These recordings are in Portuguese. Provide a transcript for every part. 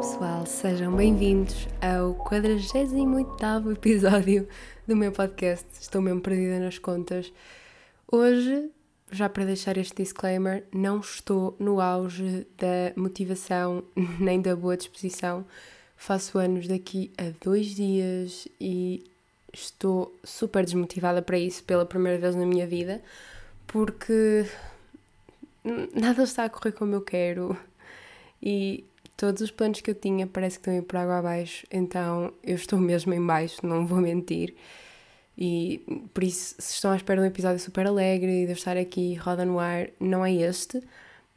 Pessoal, sejam bem-vindos ao 48 episódio do meu podcast. Estou mesmo perdida nas contas. Hoje, já para deixar este disclaimer, não estou no auge da motivação nem da boa disposição. Faço anos daqui a dois dias e estou super desmotivada para isso pela primeira vez na minha vida porque nada está a correr como eu quero e todos os planos que eu tinha parece que estão a ir por água abaixo, então eu estou mesmo em baixo, não vou mentir. E por isso, se estão à espera de um episódio super alegre e de eu estar aqui roda no ar, não é este.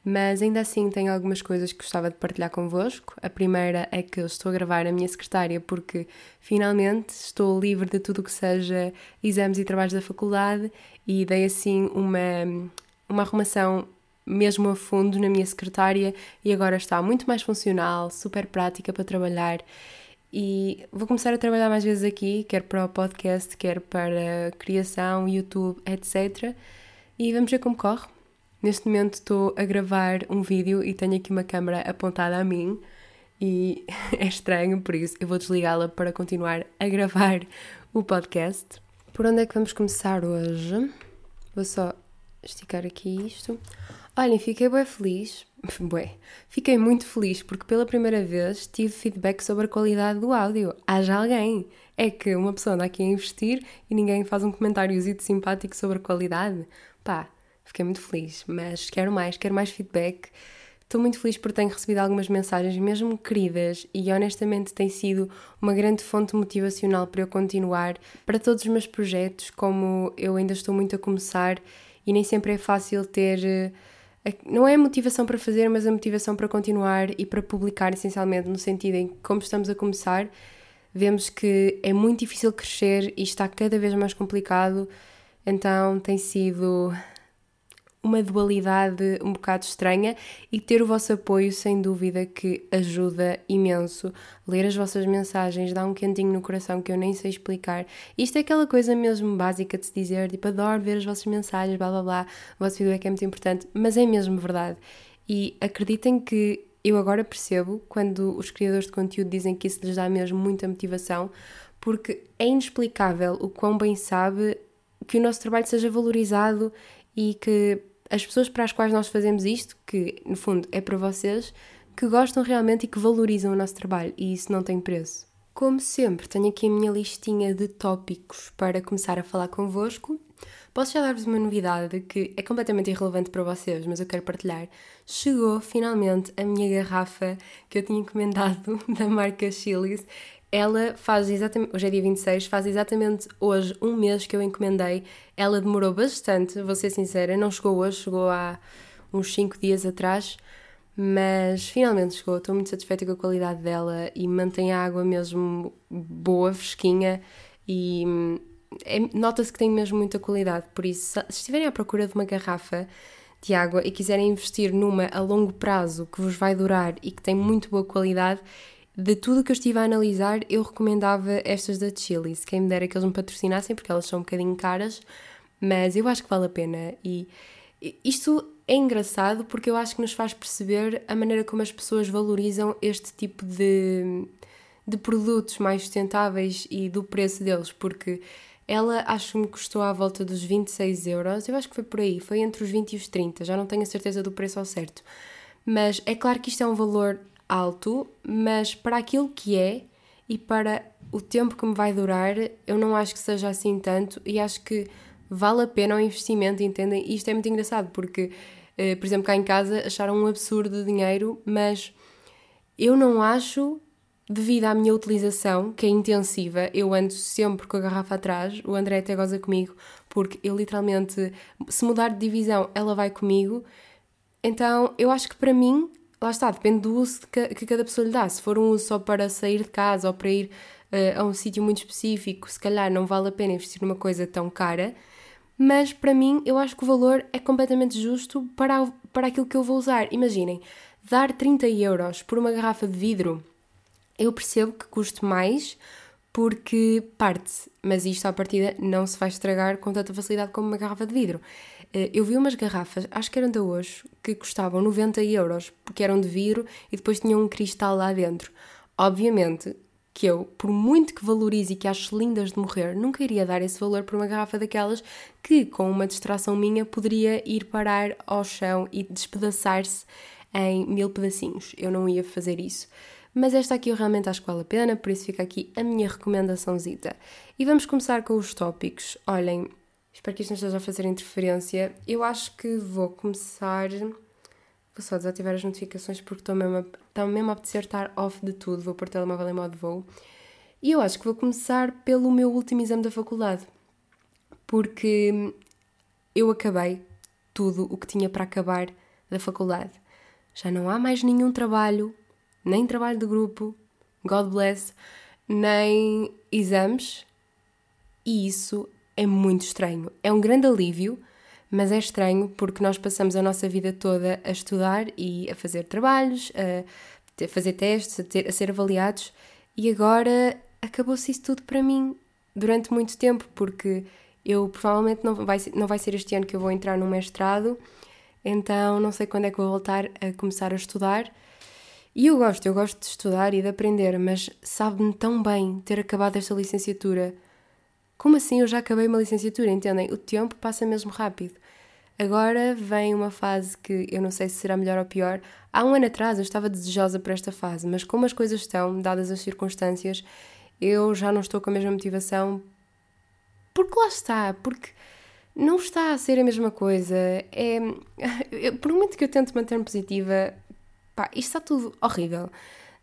Mas ainda assim tenho algumas coisas que gostava de partilhar convosco. A primeira é que estou a gravar a minha secretária porque finalmente estou livre de tudo o que seja exames e trabalhos da faculdade e dei assim uma, uma arrumação mesmo a fundo na minha secretária e agora está muito mais funcional, super prática para trabalhar. E vou começar a trabalhar mais vezes aqui, quer para o podcast, quer para criação, YouTube, etc. E vamos ver como corre. Neste momento estou a gravar um vídeo e tenho aqui uma câmera apontada a mim e é estranho, por isso eu vou desligá-la para continuar a gravar o podcast. Por onde é que vamos começar hoje? Vou só esticar aqui isto. Olhem, fiquei bem feliz. Bué, fiquei muito feliz porque pela primeira vez tive feedback sobre a qualidade do áudio. Haja alguém. É que uma pessoa anda aqui a investir e ninguém faz um comentáriozito simpático sobre a qualidade. Pá, fiquei muito feliz, mas quero mais, quero mais feedback. Estou muito feliz por ter recebido algumas mensagens, mesmo queridas, e honestamente tem sido uma grande fonte motivacional para eu continuar para todos os meus projetos, como eu ainda estou muito a começar e nem sempre é fácil ter não é a motivação para fazer, mas a motivação para continuar e para publicar, essencialmente, no sentido em que, como estamos a começar, vemos que é muito difícil crescer e está cada vez mais complicado, então tem sido uma dualidade um bocado estranha e ter o vosso apoio, sem dúvida, que ajuda imenso. Ler as vossas mensagens dá um quentinho no coração que eu nem sei explicar. Isto é aquela coisa mesmo básica de se dizer, tipo, adoro ver as vossas mensagens, blá blá blá, o vosso feedback é muito importante, mas é mesmo verdade. E acreditem que eu agora percebo quando os criadores de conteúdo dizem que isso lhes dá mesmo muita motivação, porque é inexplicável o quão bem sabe que o nosso trabalho seja valorizado e que as pessoas para as quais nós fazemos isto, que no fundo é para vocês, que gostam realmente e que valorizam o nosso trabalho e isso não tem preço. Como sempre, tenho aqui a minha listinha de tópicos para começar a falar convosco. Posso já dar-vos uma novidade que é completamente irrelevante para vocês, mas eu quero partilhar. Chegou finalmente a minha garrafa que eu tinha encomendado da marca Chili's. Ela faz exatamente, hoje é dia 26, faz exatamente hoje um mês que eu encomendei. Ela demorou bastante, vou ser sincera, não chegou hoje, chegou há uns 5 dias atrás, mas finalmente chegou. Estou muito satisfeita com a qualidade dela e mantém a água mesmo boa, fresquinha e hum, é, nota-se que tem mesmo muita qualidade. Por isso, se estiverem à procura de uma garrafa de água e quiserem investir numa a longo prazo que vos vai durar e que tem muito boa qualidade, de tudo que eu estive a analisar, eu recomendava estas da Chili's. Quem me dera que eles me patrocinassem, porque elas são um bocadinho caras, mas eu acho que vale a pena. E isto é engraçado porque eu acho que nos faz perceber a maneira como as pessoas valorizam este tipo de, de produtos mais sustentáveis e do preço deles, porque ela acho que me custou à volta dos 26 euros, eu acho que foi por aí, foi entre os 20 e os 30, já não tenho a certeza do preço ao certo. Mas é claro que isto é um valor alto, mas para aquilo que é e para o tempo que me vai durar, eu não acho que seja assim tanto e acho que vale a pena o investimento, entendem? E isto é muito engraçado porque, eh, por exemplo, cá em casa acharam um absurdo de dinheiro, mas eu não acho, devido à minha utilização, que é intensiva, eu ando sempre com a garrafa atrás, o André até goza comigo, porque eu literalmente, se mudar de divisão, ela vai comigo. Então, eu acho que para mim lá está, depende do uso que, cada pessoa lhe dá. Se for um uso só para sair de casa ou para ir uh, a um sítio muito específico, se calhar não vale a pena investir numa coisa tão cara. Mas para mim, eu acho que o valor é completamente justo para, para aquilo que eu vou usar. Imaginem, dar 30 euros por uma garrafa de vidro, eu percebo que custe mais porque parte, mas isto à partida não se vai estragar com tanta facilidade como uma garrafa de vidro. Uh, eu vi umas garrafas, acho que eram da hoje, que custavam 90 euros, porque eram de vidro e depois tinham um cristal lá dentro. Obviamente que eu, por muito que valorize e que acho lindas de morrer, nunca iria dar esse valor por uma garrafa daquelas que, com uma distração minha, poderia ir parar ao chão e despedaçar-se em mil pedacinhos. Eu não ia fazer isso. Mas esta aqui eu realmente acho que vale a pena, por isso fica aqui a minha recomendaçãozita. E vamos começar com os tópicos. Olhem, espero que isto não esteja a fazer interferência. Eu acho que vou começar. Vou só desativar as notificações porque estou mesmo a, mesmo a apetecer estar off de tudo. Vou pôr telemóvel em modo voo. E eu acho que vou começar pelo meu último exame da faculdade. Porque eu acabei tudo o que tinha para acabar da faculdade. Já não há mais nenhum trabalho nem trabalho de grupo, God bless, nem exames. E isso é muito estranho. É um grande alívio, mas é estranho porque nós passamos a nossa vida toda a estudar e a fazer trabalhos, a fazer testes, a, ter, a ser avaliados e agora acabou-se isso tudo para mim durante muito tempo, porque eu provavelmente não vai, não vai ser este ano que eu vou entrar no mestrado, então não sei quando é que vou voltar a começar a estudar e eu gosto, eu gosto de estudar e de aprender, mas sabe-me tão bem ter acabado esta licenciatura. Como assim eu já acabei uma licenciatura, entendem? O tempo passa mesmo rápido. Agora vem uma fase que eu não sei se será melhor ou pior. Há um ano atrás eu estava desejosa para esta fase, mas como as coisas estão, dadas as circunstâncias, eu já não estou com a mesma motivação. Porque lá está, porque não está a ser a mesma coisa. É, por muito que eu tente manter-me positiva, pá, isto está tudo horrível.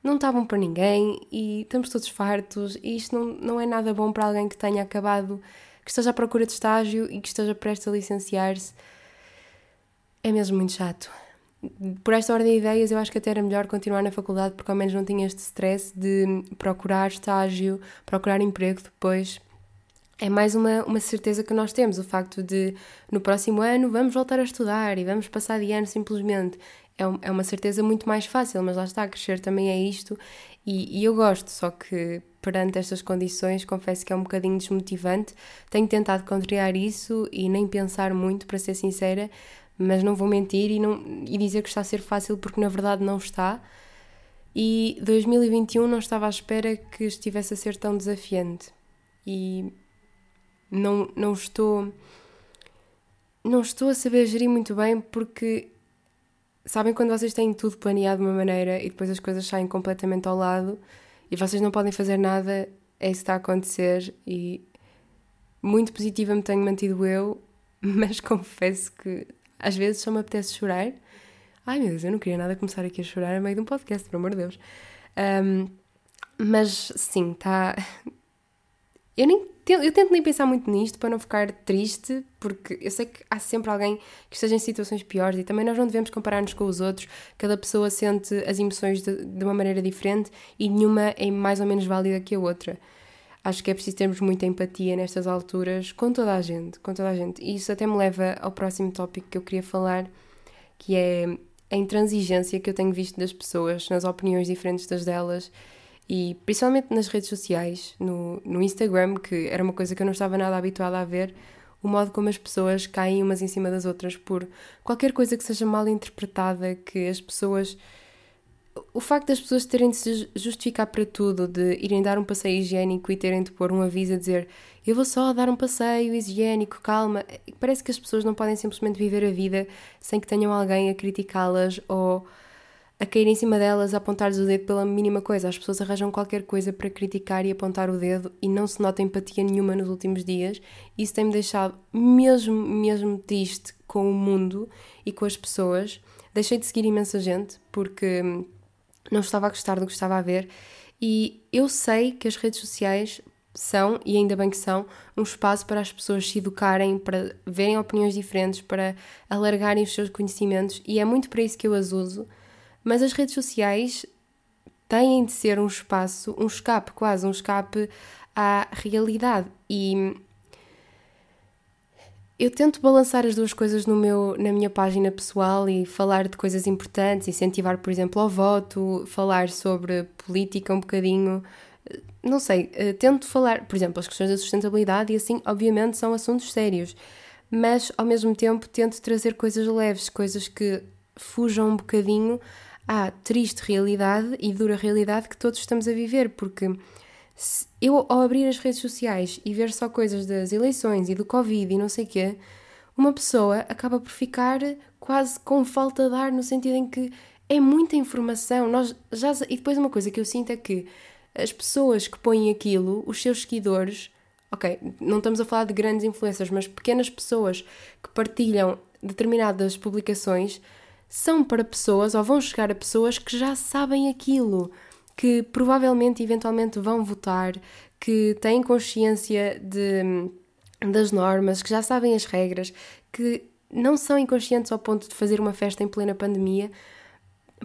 Não está bom para ninguém e estamos todos fartos e isto não, não é nada bom para alguém que tenha acabado, que esteja à procura de estágio e que esteja prestes a licenciar-se. É mesmo muito chato. Por esta ordem de ideias, eu acho que até era melhor continuar na faculdade porque ao menos não tinha este stress de procurar estágio, procurar emprego depois. É mais uma, uma certeza que nós temos, o facto de no próximo ano vamos voltar a estudar e vamos passar de ano simplesmente é, é uma certeza muito mais fácil, mas lá está, crescer também é isto e, e, eu gosto, só que perante estas condições confesso que é um bocadinho desmotivante. Tenho tentado contrariar isso e nem pensar muito, para ser sincera, mas não vou mentir e, não, e dizer que está a ser fácil porque na verdade não está. E 2021 não estava à espera que estivesse a ser tão desafiante. E não, não estou não estou a saber gerir muito bem porque Sabem quando vocês têm tudo planeado de uma maneira e depois as coisas saem completamente ao lado e vocês não podem fazer nada? É isso está a acontecer e muito positiva me tenho mantido eu, mas confesso que às vezes só me apetece chorar. Ai meu Deus, eu não queria nada começar aqui a chorar a meio de um podcast, pelo amor de Deus. Um, mas sim, está. Eu nem eu tento nem pensar muito nisto para não ficar triste, porque eu sei que há sempre alguém que esteja em situações piores e também nós não devemos comparar-nos com os outros. Cada pessoa sente as emoções de, de uma maneira diferente e nenhuma é mais ou menos válida que a outra. Acho que é preciso termos muita empatia nestas alturas com toda a gente, com toda a gente. E isso até me leva ao próximo tópico que eu queria falar, que é a intransigência que eu tenho visto das pessoas, nas opiniões diferentes das delas e principalmente nas redes sociais, no, no Instagram, que era uma coisa que eu não estava nada habituada a ver, o modo como as pessoas caem umas em cima das outras por qualquer coisa que seja mal interpretada, que as pessoas. O facto das pessoas terem de se justificar para tudo, de irem dar um passeio higiênico e terem de pôr um aviso a dizer eu vou só dar um passeio higiênico, calma. Parece que as pessoas não podem simplesmente viver a vida sem que tenham alguém a criticá-las ou a cair em cima delas, a apontar-lhes o dedo pela mínima coisa. As pessoas arranjam qualquer coisa para criticar e apontar o dedo e não se nota empatia nenhuma nos últimos dias. Isso tem-me deixado mesmo, mesmo triste com o mundo e com as pessoas. Deixei de seguir imensa gente porque não estava a gostar do que estava a ver. E eu sei que as redes sociais são, e ainda bem que são, um espaço para as pessoas se educarem, para verem opiniões diferentes, para alargarem os seus conhecimentos, e é muito para isso que eu as uso mas as redes sociais têm de ser um espaço, um escape, quase um escape à realidade. E eu tento balançar as duas coisas no meu, na minha página pessoal e falar de coisas importantes, incentivar, por exemplo, ao voto, falar sobre política um bocadinho. Não sei, eh, tento falar, por exemplo, as questões da sustentabilidade e assim, obviamente, são assuntos sérios. mas ao mesmo tempo tento trazer coisas leves, coisas que fujam um bocadinho à triste realidade e dura realidade que todos estamos a viver, porque eu, ao abrir as redes sociais e ver só coisas das eleições e do Covid e não sei o quê, uma pessoa acaba por ficar quase com falta de ar, no sentido em que é muita informação. Nós já, e depois uma coisa que eu sinto é que as pessoas que põem aquilo, os seus seguidores, ok, não estamos a falar de grandes influências, mas pequenas pessoas que partilham determinadas publicações, são para pessoas ou vão chegar a pessoas que já sabem aquilo, que provavelmente eventualmente vão votar, que têm consciência de, das normas, que já sabem as regras, que não são inconscientes ao ponto de fazer uma festa em plena pandemia.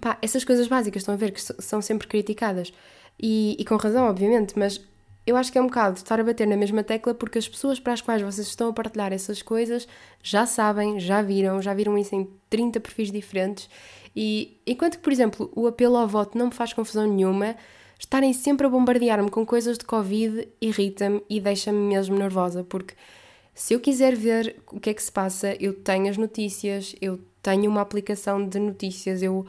Pá, essas coisas básicas estão a ver que são sempre criticadas. E, e com razão, obviamente, mas eu acho que é um bocado estar a bater na mesma tecla porque as pessoas para as quais vocês estão a partilhar essas coisas já sabem, já viram, já viram isso em 30 perfis diferentes. E enquanto que, por exemplo, o apelo ao voto não me faz confusão nenhuma, estarem sempre a bombardear-me com coisas de Covid irrita-me e deixa-me mesmo nervosa, porque se eu quiser ver o que é que se passa, eu tenho as notícias, eu tenho uma aplicação de notícias, eu,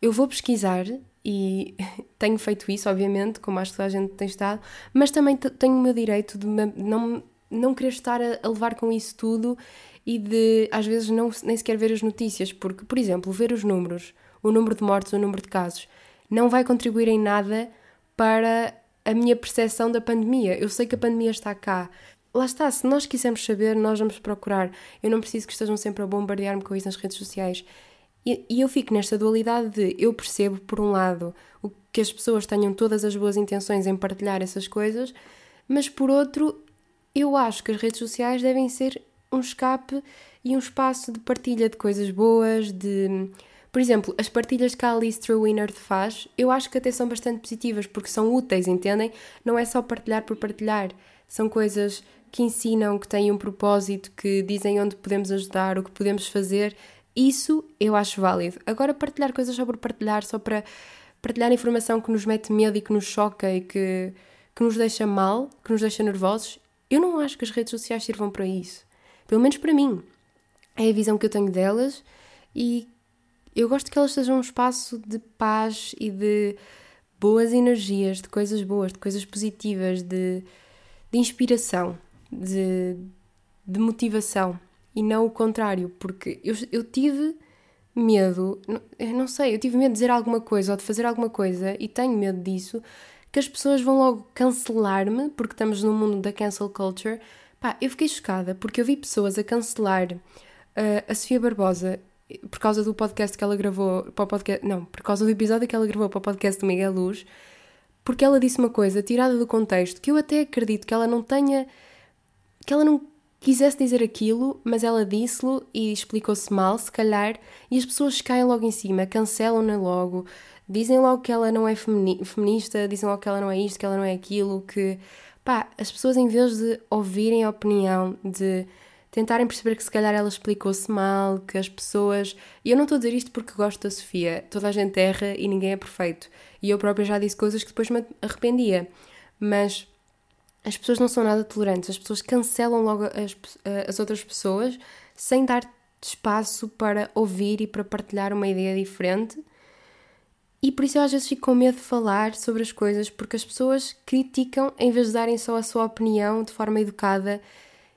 eu vou pesquisar e tenho feito isso, obviamente, como acho que toda a gente tem estado, mas também tenho o meu direito de não, não querer estar a, a, levar com isso tudo e de, às vezes, não, nem sequer ver as notícias, porque, por exemplo, ver os números, o número de mortes, o número de casos, não vai contribuir em nada para a minha percepção da pandemia. Eu sei que a pandemia está cá. Lá está, se nós quisermos saber, nós vamos procurar. Eu não preciso que estejam sempre a bombardear-me com isso nas redes sociais. E, e eu fico nesta dualidade de eu percebo, por um lado, o que as pessoas tenham todas as boas intenções em partilhar essas coisas, mas por outro, eu acho que as redes sociais devem ser um escape e um espaço de partilha de coisas boas, de. Por exemplo, as partilhas que a Alice Winner faz, eu acho que até são bastante positivas, porque são úteis, entendem? Não é só partilhar por partilhar. São coisas que ensinam, que têm um propósito, que dizem onde podemos ajudar, o que podemos fazer. Isso eu acho válido. Agora, partilhar coisas só por partilhar, só para partilhar informação que nos mete medo e que nos choca e que, que nos deixa mal, que nos deixa nervosos, eu não acho que as redes sociais sirvam para isso. Pelo menos para mim. É a visão que eu tenho delas e eu gosto que elas sejam um espaço de paz e de boas energias, de coisas boas, de coisas positivas, de, de inspiração, de, de motivação e não o contrário, porque eu, eu tive medo, não, não sei, eu tive medo de dizer alguma coisa ou de fazer alguma coisa e tenho medo disso, que as pessoas vão logo cancelar-me, porque estamos no mundo da cancel culture. Pá, eu fiquei chocada porque eu vi pessoas a cancelar uh, a Sofia Barbosa por causa do podcast que ela gravou para o podcast, não, por causa do episódio que ela gravou para o podcast do Miguel Luz, porque ela disse uma coisa tirada do contexto que eu até acredito que ela não tenha que ela não quisesse dizer aquilo, mas ela disse-lo e explicou-se mal, se calhar, e as pessoas caem logo em cima, cancelam-na logo, dizem logo que ela não é feminista, dizem logo que ela não é isto, que ela não é aquilo, que pá, as pessoas em vez de ouvirem a opinião, de tentarem perceber que se calhar ela explicou-se mal, que as pessoas. E eu não estou a dizer isto porque gosto da Sofia, toda a gente erra e ninguém é perfeito. E eu própria já disse coisas que depois me arrependia, mas as pessoas não são nada tolerantes, as pessoas cancelam logo as, eh, as outras pessoas sem dar espaço para ouvir e para partilhar uma ideia diferente. E por isso eu às vezes fico com medo de falar sobre as coisas, porque as pessoas criticam em vez de darem só a sua opinião de forma educada.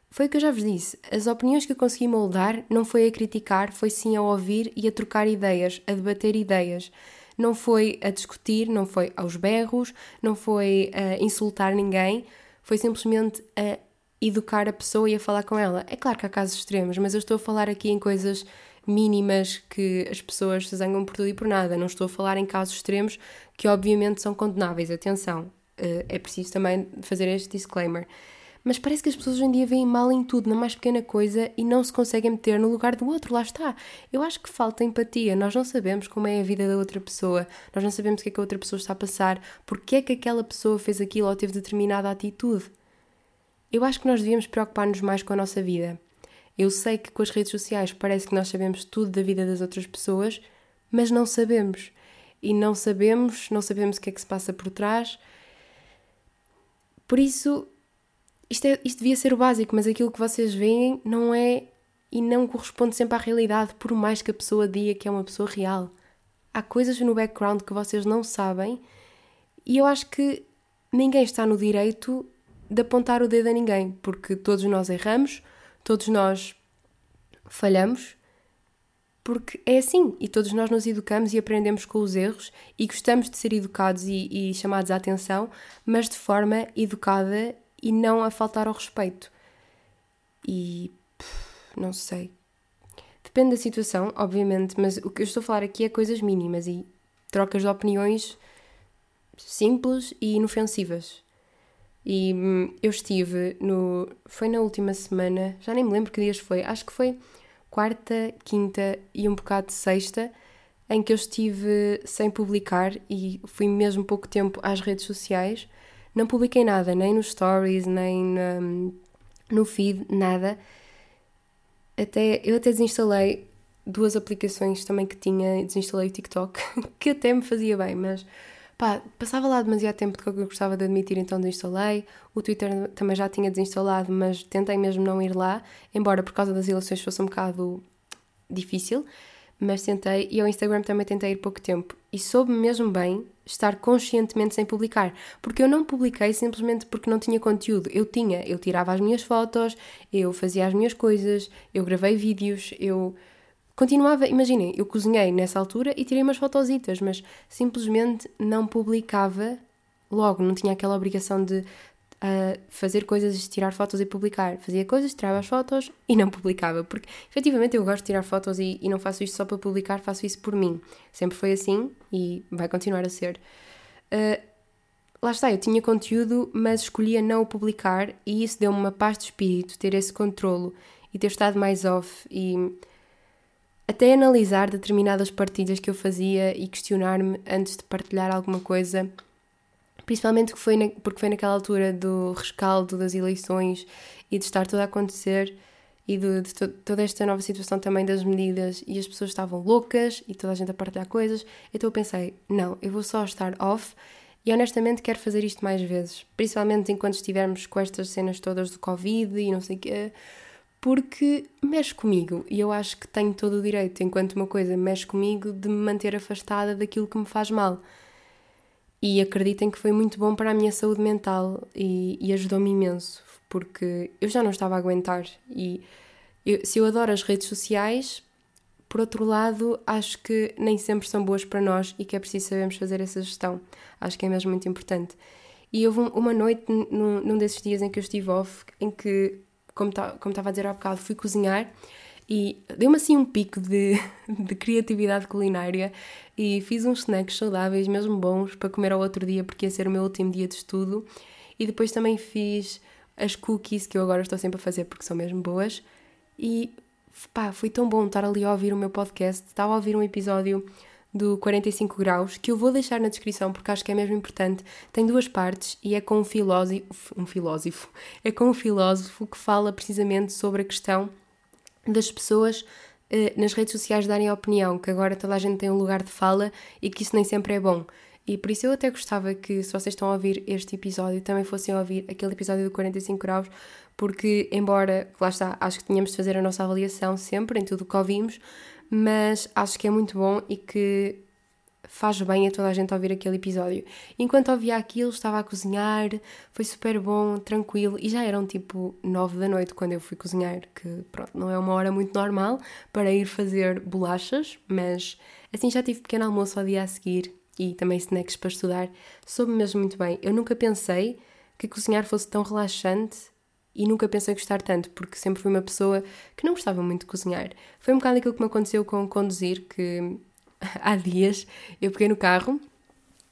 Foi o que eu já vos disse. As opiniões que eu consegui moldar não foi a criticar, foi sim a ouvir e a trocar ideias, a debater ideias. Não foi a discutir, não foi aos berros, não foi a insultar ninguém, foi simplesmente a educar a pessoa e a falar com ela. É claro que há casos extremos, mas eu estou a falar aqui em coisas mínimas que as pessoas se zangam por tudo e por nada. Não estou a falar em casos extremos que, obviamente, são condenáveis. Atenção, eh, é preciso também fazer este disclaimer. Mas parece que as pessoas hoje em dia veem mal em tudo, na mais pequena coisa, e não se conseguem meter no lugar do outro. Lá está. Eu acho que falta empatia. Nós não sabemos como é a vida da outra pessoa, nós não sabemos o que é que a outra pessoa está a passar, porque é que aquela pessoa fez aquilo ou teve determinada atitude. Eu acho que nós devíamos preocupar-nos mais com a nossa vida. Eu sei que com as redes sociais parece que nós sabemos tudo da vida das outras pessoas, mas não sabemos. E não sabemos, não sabemos o que é que se passa por trás. Por isso, isto, é, isto devia ser o básico, mas aquilo que vocês veem não é e não corresponde sempre à realidade, por mais que a pessoa diga que é uma pessoa real. Há coisas no background que vocês não sabem e eu acho que ninguém está no direito de apontar o dedo a ninguém, porque todos nós erramos, todos nós falhamos, porque é assim e todos nós nos educamos e aprendemos com os erros e gostamos de ser educados e, e chamados à atenção, mas de forma educada e não a faltar ao respeito. E não sei. Depende da situação, obviamente, mas o que eu estou a falar aqui é coisas mínimas e trocas de opiniões simples e inofensivas. E hum, eu estive no. Foi na última semana, já nem me lembro que dias foi, acho que foi quarta, quinta e um bocado de sexta, em que eu estive sem publicar e fui mesmo pouco tempo às redes sociais. Não publiquei nada, nem nos stories, nem no, feed, nada. Até, eu até desinstalei duas aplicações também que tinha, desinstalei o TikTok, que até me fazia bem, mas pá, passava lá demasiado tempo do que eu gostava de admitir, então desinstalei. O Twitter também já tinha desinstalado, mas tentei mesmo não ir lá, embora por causa das eleições fosse um bocado difícil, mas tentei. E ao Instagram também tentei ir pouco tempo. E soube mesmo bem estar conscientemente sem publicar, porque eu não publiquei simplesmente porque não tinha conteúdo. Eu tinha, eu tirava as minhas fotos, eu fazia as minhas coisas, eu gravei vídeos, eu continuava, imaginem, eu cozinhei nessa altura e tirei umas fotositas, mas simplesmente não publicava logo, não tinha aquela obrigação de uh, fazer coisas, tirar fotos e publicar. Fazia coisas, tirava as fotos e não publicava, porque efetivamente eu gosto de tirar fotos e, e não faço isto só para publicar, faço isso por mim. Sempre foi assim e vai continuar a ser. Uh, lá está, eu tinha conteúdo, mas escolhia não o publicar e isso deu-me uma paz de espírito, ter esse controlo e ter estado mais off e até analisar determinadas partilhas que eu fazia e questionar-me antes de partilhar alguma coisa, principalmente porque foi, na, porque foi naquela altura do rescaldo das eleições e de estar tudo a acontecer e de, de to, toda esta nova situação também das medidas e as pessoas estavam loucas e toda a gente a partilhar coisas, então eu pensei, não, eu vou só estar off e honestamente quero fazer isto mais vezes, principalmente enquanto estivermos com estas cenas todas do Covid e não sei o quê, porque mexe comigo e eu acho que tenho todo o direito, enquanto uma coisa mexe comigo, de me manter afastada daquilo que me faz mal. E acreditem que foi muito bom para a minha saúde mental e, e ajudou-me imenso, porque eu já não estava a aguentar. E eu, se eu adoro as redes sociais, por outro lado, acho que nem sempre são boas para nós e que é preciso sabermos fazer essa gestão. Acho que é mesmo muito importante. E houve uma noite num, num desses dias em que eu estive off, em que como estava a dizer há bocado, fui cozinhar e deu-me assim um pico de, de criatividade culinária e fiz uns snacks saudáveis, mesmo bons, para comer ao outro dia, porque ia ser o meu último dia de estudo. E depois também fiz as cookies que eu agora estou sempre a fazer porque são mesmo boas. E pá, foi tão bom estar ali a ouvir o meu podcast. Estava a ouvir um episódio do 45 graus, que eu vou deixar na descrição porque acho que é mesmo importante. Tem duas partes e é com um filósofo, um filósofo, é com um filósofo que fala precisamente sobre a questão das pessoas eh, nas redes sociais darem opinião, que agora toda a gente tem um lugar de fala e que isso nem sempre é bom. E por isso eu até gostava que, se vocês estão a ouvir este episódio, também fossem a ouvir aquele episódio do 45 graus, porque, embora, lá está, acho que tínhamos de fazer a nossa avaliação sempre em tudo o que ouvimos, mas acho que é muito bom e que faz bem a toda a gente ouvir aquele episódio. Enquanto ouvia aquilo, estava a cozinhar, foi super bom, tranquilo, e já eram tipo nove da noite quando eu fui cozinhar, que pronto, não é uma hora muito normal para ir fazer bolachas, mas assim já tive pequeno almoço ao dia a seguir e também snacks para estudar, soube mesmo muito bem. Eu nunca pensei que cozinhar fosse tão relaxante e nunca pensei gostar tanto, porque sempre fui uma pessoa que não gostava muito de cozinhar. Foi um bocado aquilo que me aconteceu com conduzir, que há dias eu peguei no carro,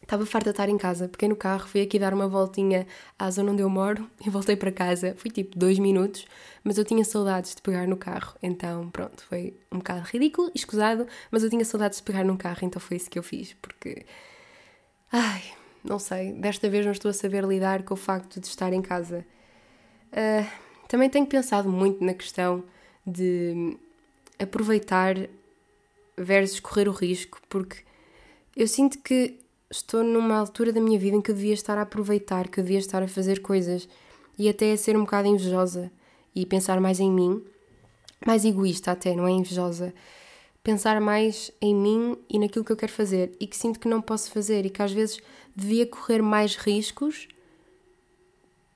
estava farta de estar em casa, peguei no carro, fui aqui dar uma voltinha à zona onde eu moro e voltei para casa. Fui tipo dois minutos, mas eu tinha saudades de pegar no carro, então pronto, foi um bocado ridículo, escusado, mas eu tinha saudades de pegar num carro, então foi isso que eu fiz, porque. Ai, não sei, desta vez não estou a saber lidar com o facto de estar em casa. Uh, também tenho pensado muito na questão de aproveitar versus correr o risco, porque eu sinto que estou numa altura da minha vida em que eu devia estar a aproveitar, que eu devia estar a fazer coisas e até a ser um bocado invejosa e pensar mais em mim. mais egoísta até, não é invejosa. Pensar mais em mim e naquilo que eu quero fazer e que sinto que não posso fazer e que às vezes devia correr mais riscos,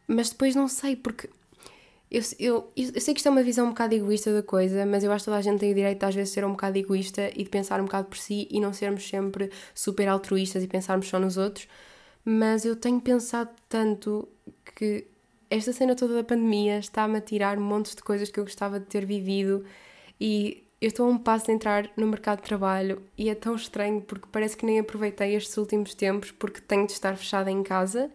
mas depois não sei, porque eu, eu, eu sei que isto é uma visão um bocado egoísta da coisa, mas eu acho que toda a gente tem o direito às vezes de ser um bocado egoísta e de pensar um bocado por si e não sermos sempre super altruístas e pensarmos só nos outros. Mas eu tenho pensado tanto que esta cena toda da pandemia está-me a tirar montes de coisas que eu gostava de ter vivido e eu estou a um passo de entrar no mercado de trabalho e é tão estranho porque parece que nem aproveitei estes últimos tempos porque tenho de estar fechada em casa.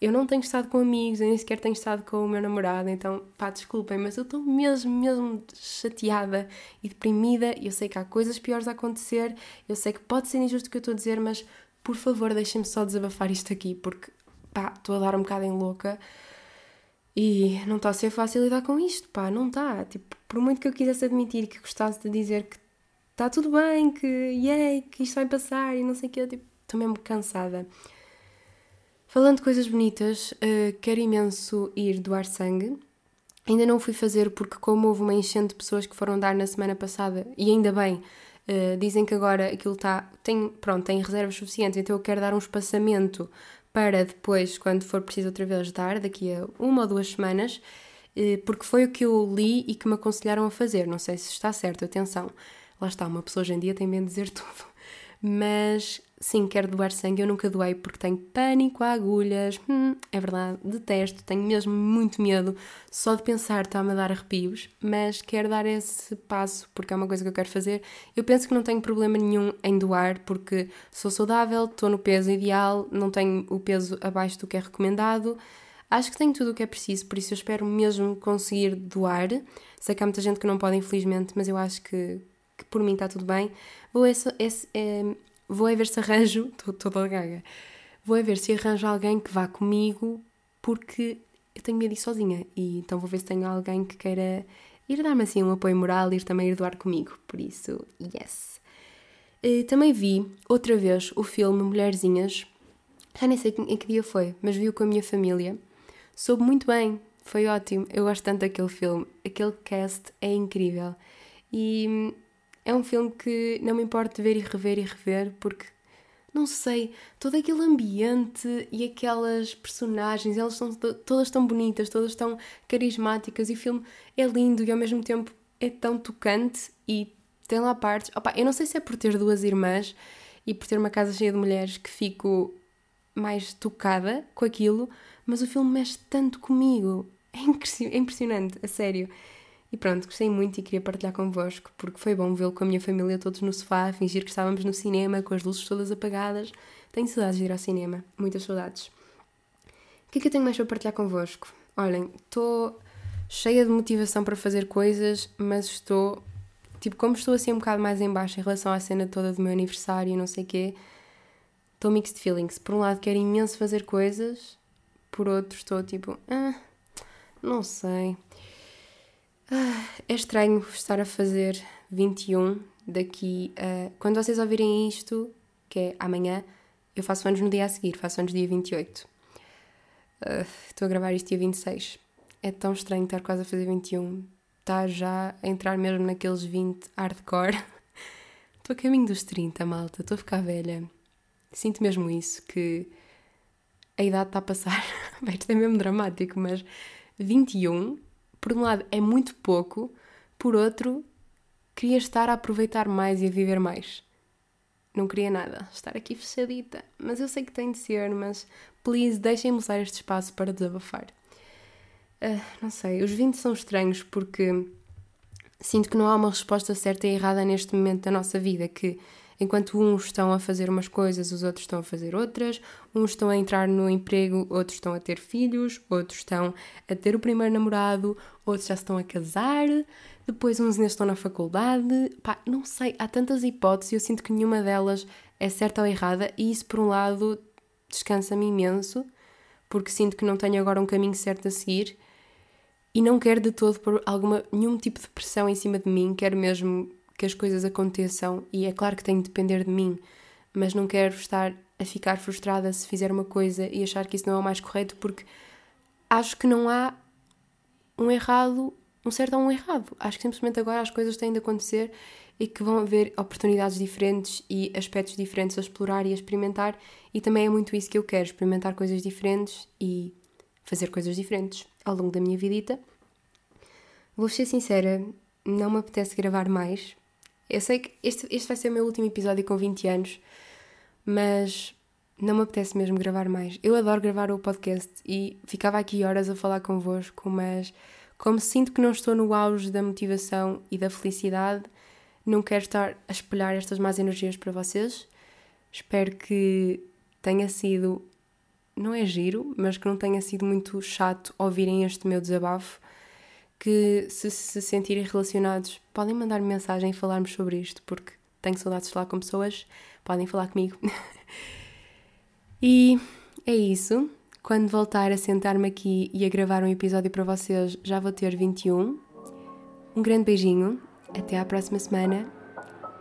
Eu não tenho estado com amigos, eu nem sequer tenho estado com o meu namorado, então pá, desculpem, mas eu estou mesmo, mesmo chateada e deprimida. Eu sei que há coisas piores a acontecer, eu sei que pode ser injusto o que eu estou a dizer, mas por favor deixem-me só desabafar isto aqui porque pá, estou a dar um bocado em louca. E não está a ser fácil lidar com isto, pá, não está. Tipo, por muito que eu quisesse admitir que gostasse de dizer que está tudo bem, que yay, que isto vai passar e não sei o que, tipo, estou mesmo cansada. Falando de coisas bonitas, uh, quero imenso ir doar sangue. Ainda não fui fazer porque, como houve uma enchente de pessoas que foram dar na semana passada, e ainda bem, uh, dizem que agora aquilo está. Tem, pronto, tem reservas suficientes, então eu quero dar um espaçamento para depois, quando for preciso outra vez dar, daqui a uma ou duas semanas, eh, porque foi o que eu li e que me aconselharam a fazer. Não sei se está certo, atenção. Lá está, uma pessoa hoje em dia tem medo de dizer tudo. Mas sim, quero doar sangue. Eu nunca doei porque tenho pânico a agulhas. Hum, é verdade, detesto, tenho mesmo muito medo. Só de pensar está-me a dar arrepios, mas quero dar esse passo porque é uma coisa que eu quero fazer. Eu penso que não tenho problema nenhum em doar porque sou saudável, estou no peso ideal, não tenho o peso abaixo do que é recomendado. Acho que tenho tudo o que é preciso, por isso eu espero mesmo conseguir doar. Sei que há muita gente que não pode, infelizmente, mas eu acho que, que por mim está tudo bem. Vou esse, esse, é, Vou a ver se arranjo, estou toda gaga, vou a ver se arranjo alguém que vá comigo, porque eu tenho medo de ir sozinha, e então vou ver se tenho alguém que queira ir dar-me assim um apoio moral, ir também ir doar comigo, por isso, yes. Uh, também vi, outra vez, o filme Mulherzinhas, já nem sei em que dia foi, mas vi-o com a minha família, soube muito bem, foi ótimo, eu gosto tanto daquele filme, aquele cast é incrível, e é um filme que não me importa ver e rever e rever, porque não sei, todo aquele ambiente e aquelas personagens, elas são todas tão bonitas, todas tão carismáticas, e o filme é lindo e ao mesmo tempo é tão tocante e tem lá partes. Opa, eu não sei se é por ter duas irmãs e por ter uma casa cheia de mulheres que fico mais tocada com aquilo, mas o filme mexe tanto comigo. É impressionante, a sério. E pronto, gostei muito e queria partilhar convosco, porque foi bom vê-lo com a minha família todos no sofá, fingir que estávamos no cinema, com as luzes todas apagadas. Tenho saudades de ir ao cinema, muitas saudades. O que é que eu tenho mais para partilhar convosco? Olhem, estou cheia de motivação para fazer coisas, mas estou. Tipo, como estou assim um bocado mais em baixo em relação à cena toda do meu aniversário e não sei o quê, estou mixed feelings. Por um lado, quero imenso fazer coisas, por outro, estou tipo. Ah, não sei. É estranho estar a fazer 21 daqui a. Quando vocês ouvirem isto, que é amanhã, eu faço anos no dia a seguir, faço anos dia 28. Uh, ah, estou a gravar isto dia 26. É tão estranho estar quase a fazer 21. Estar já a entrar mesmo naqueles 20 hardcore. Estou a caminho dos 30, malta. Estou a ficar velha. Sinto mesmo isso, que a idade está a passar. Isto é mesmo dramático, mas 21 por um lado, é muito pouco, por outro, queria estar a aproveitar mais e a viver mais. Não queria nada, estar aqui fechadita. Mas eu sei que tem de ser, mas please, deixem-me usar este espaço para desabafar. Uh, não sei, os 20 são estranhos porque sinto que não há uma resposta certa e errada neste momento da nossa vida, que enquanto uns estão a fazer umas coisas, os outros estão a fazer outras, uns estão a entrar no emprego, outros estão a ter filhos, outros estão a ter o primeiro namorado, outros já estão a casar, depois uns ainda estão na faculdade. Pá, não sei, há tantas hipóteses e eu sinto que nenhuma delas é certa ou errada, e isso, por um lado, descansa-me imenso, porque sinto que não tenho agora um caminho certo a seguir. E não quero de todo pôr alguma, nenhum tipo de pressão em cima de mim, quero mesmo que as coisas aconteçam e é claro que tem de depender de mim, mas não quero estar a ficar frustrada se fizer uma coisa e achar que isso não é o mais correto, porque acho que não há um errado, um certo ou um errado. Acho que simplesmente agora as coisas têm de acontecer e que vão haver oportunidades diferentes e aspectos diferentes a explorar e a experimentar, e também é muito isso que eu quero: experimentar coisas diferentes e fazer coisas diferentes ao longo da minha vidita. Vou ser sincera, não me apetece gravar mais. Eu sei que este, este vai ser o meu último episódio com 20 anos, mas não me apetece mesmo gravar mais. Eu adoro gravar o podcast e ficava aqui horas a falar convosco, mas como sinto que não estou no auge da motivação e da felicidade, não quero estar a espalhar estas más energias para vocês. Espero que tenha sido, não é giro, mas que não tenha sido muito chato ouvirem este meu desabafo. Que se se sentirem relacionados, podem mandar -me mensagem e falarmos sobre isto, porque tenho saudades de falar com pessoas, podem falar comigo. e é isso. Quando voltar a sentar-me aqui e a gravar um episódio para vocês, já vou ter 21. Um grande beijinho até à próxima semana.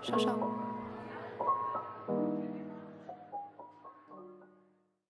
Tchau, tchau.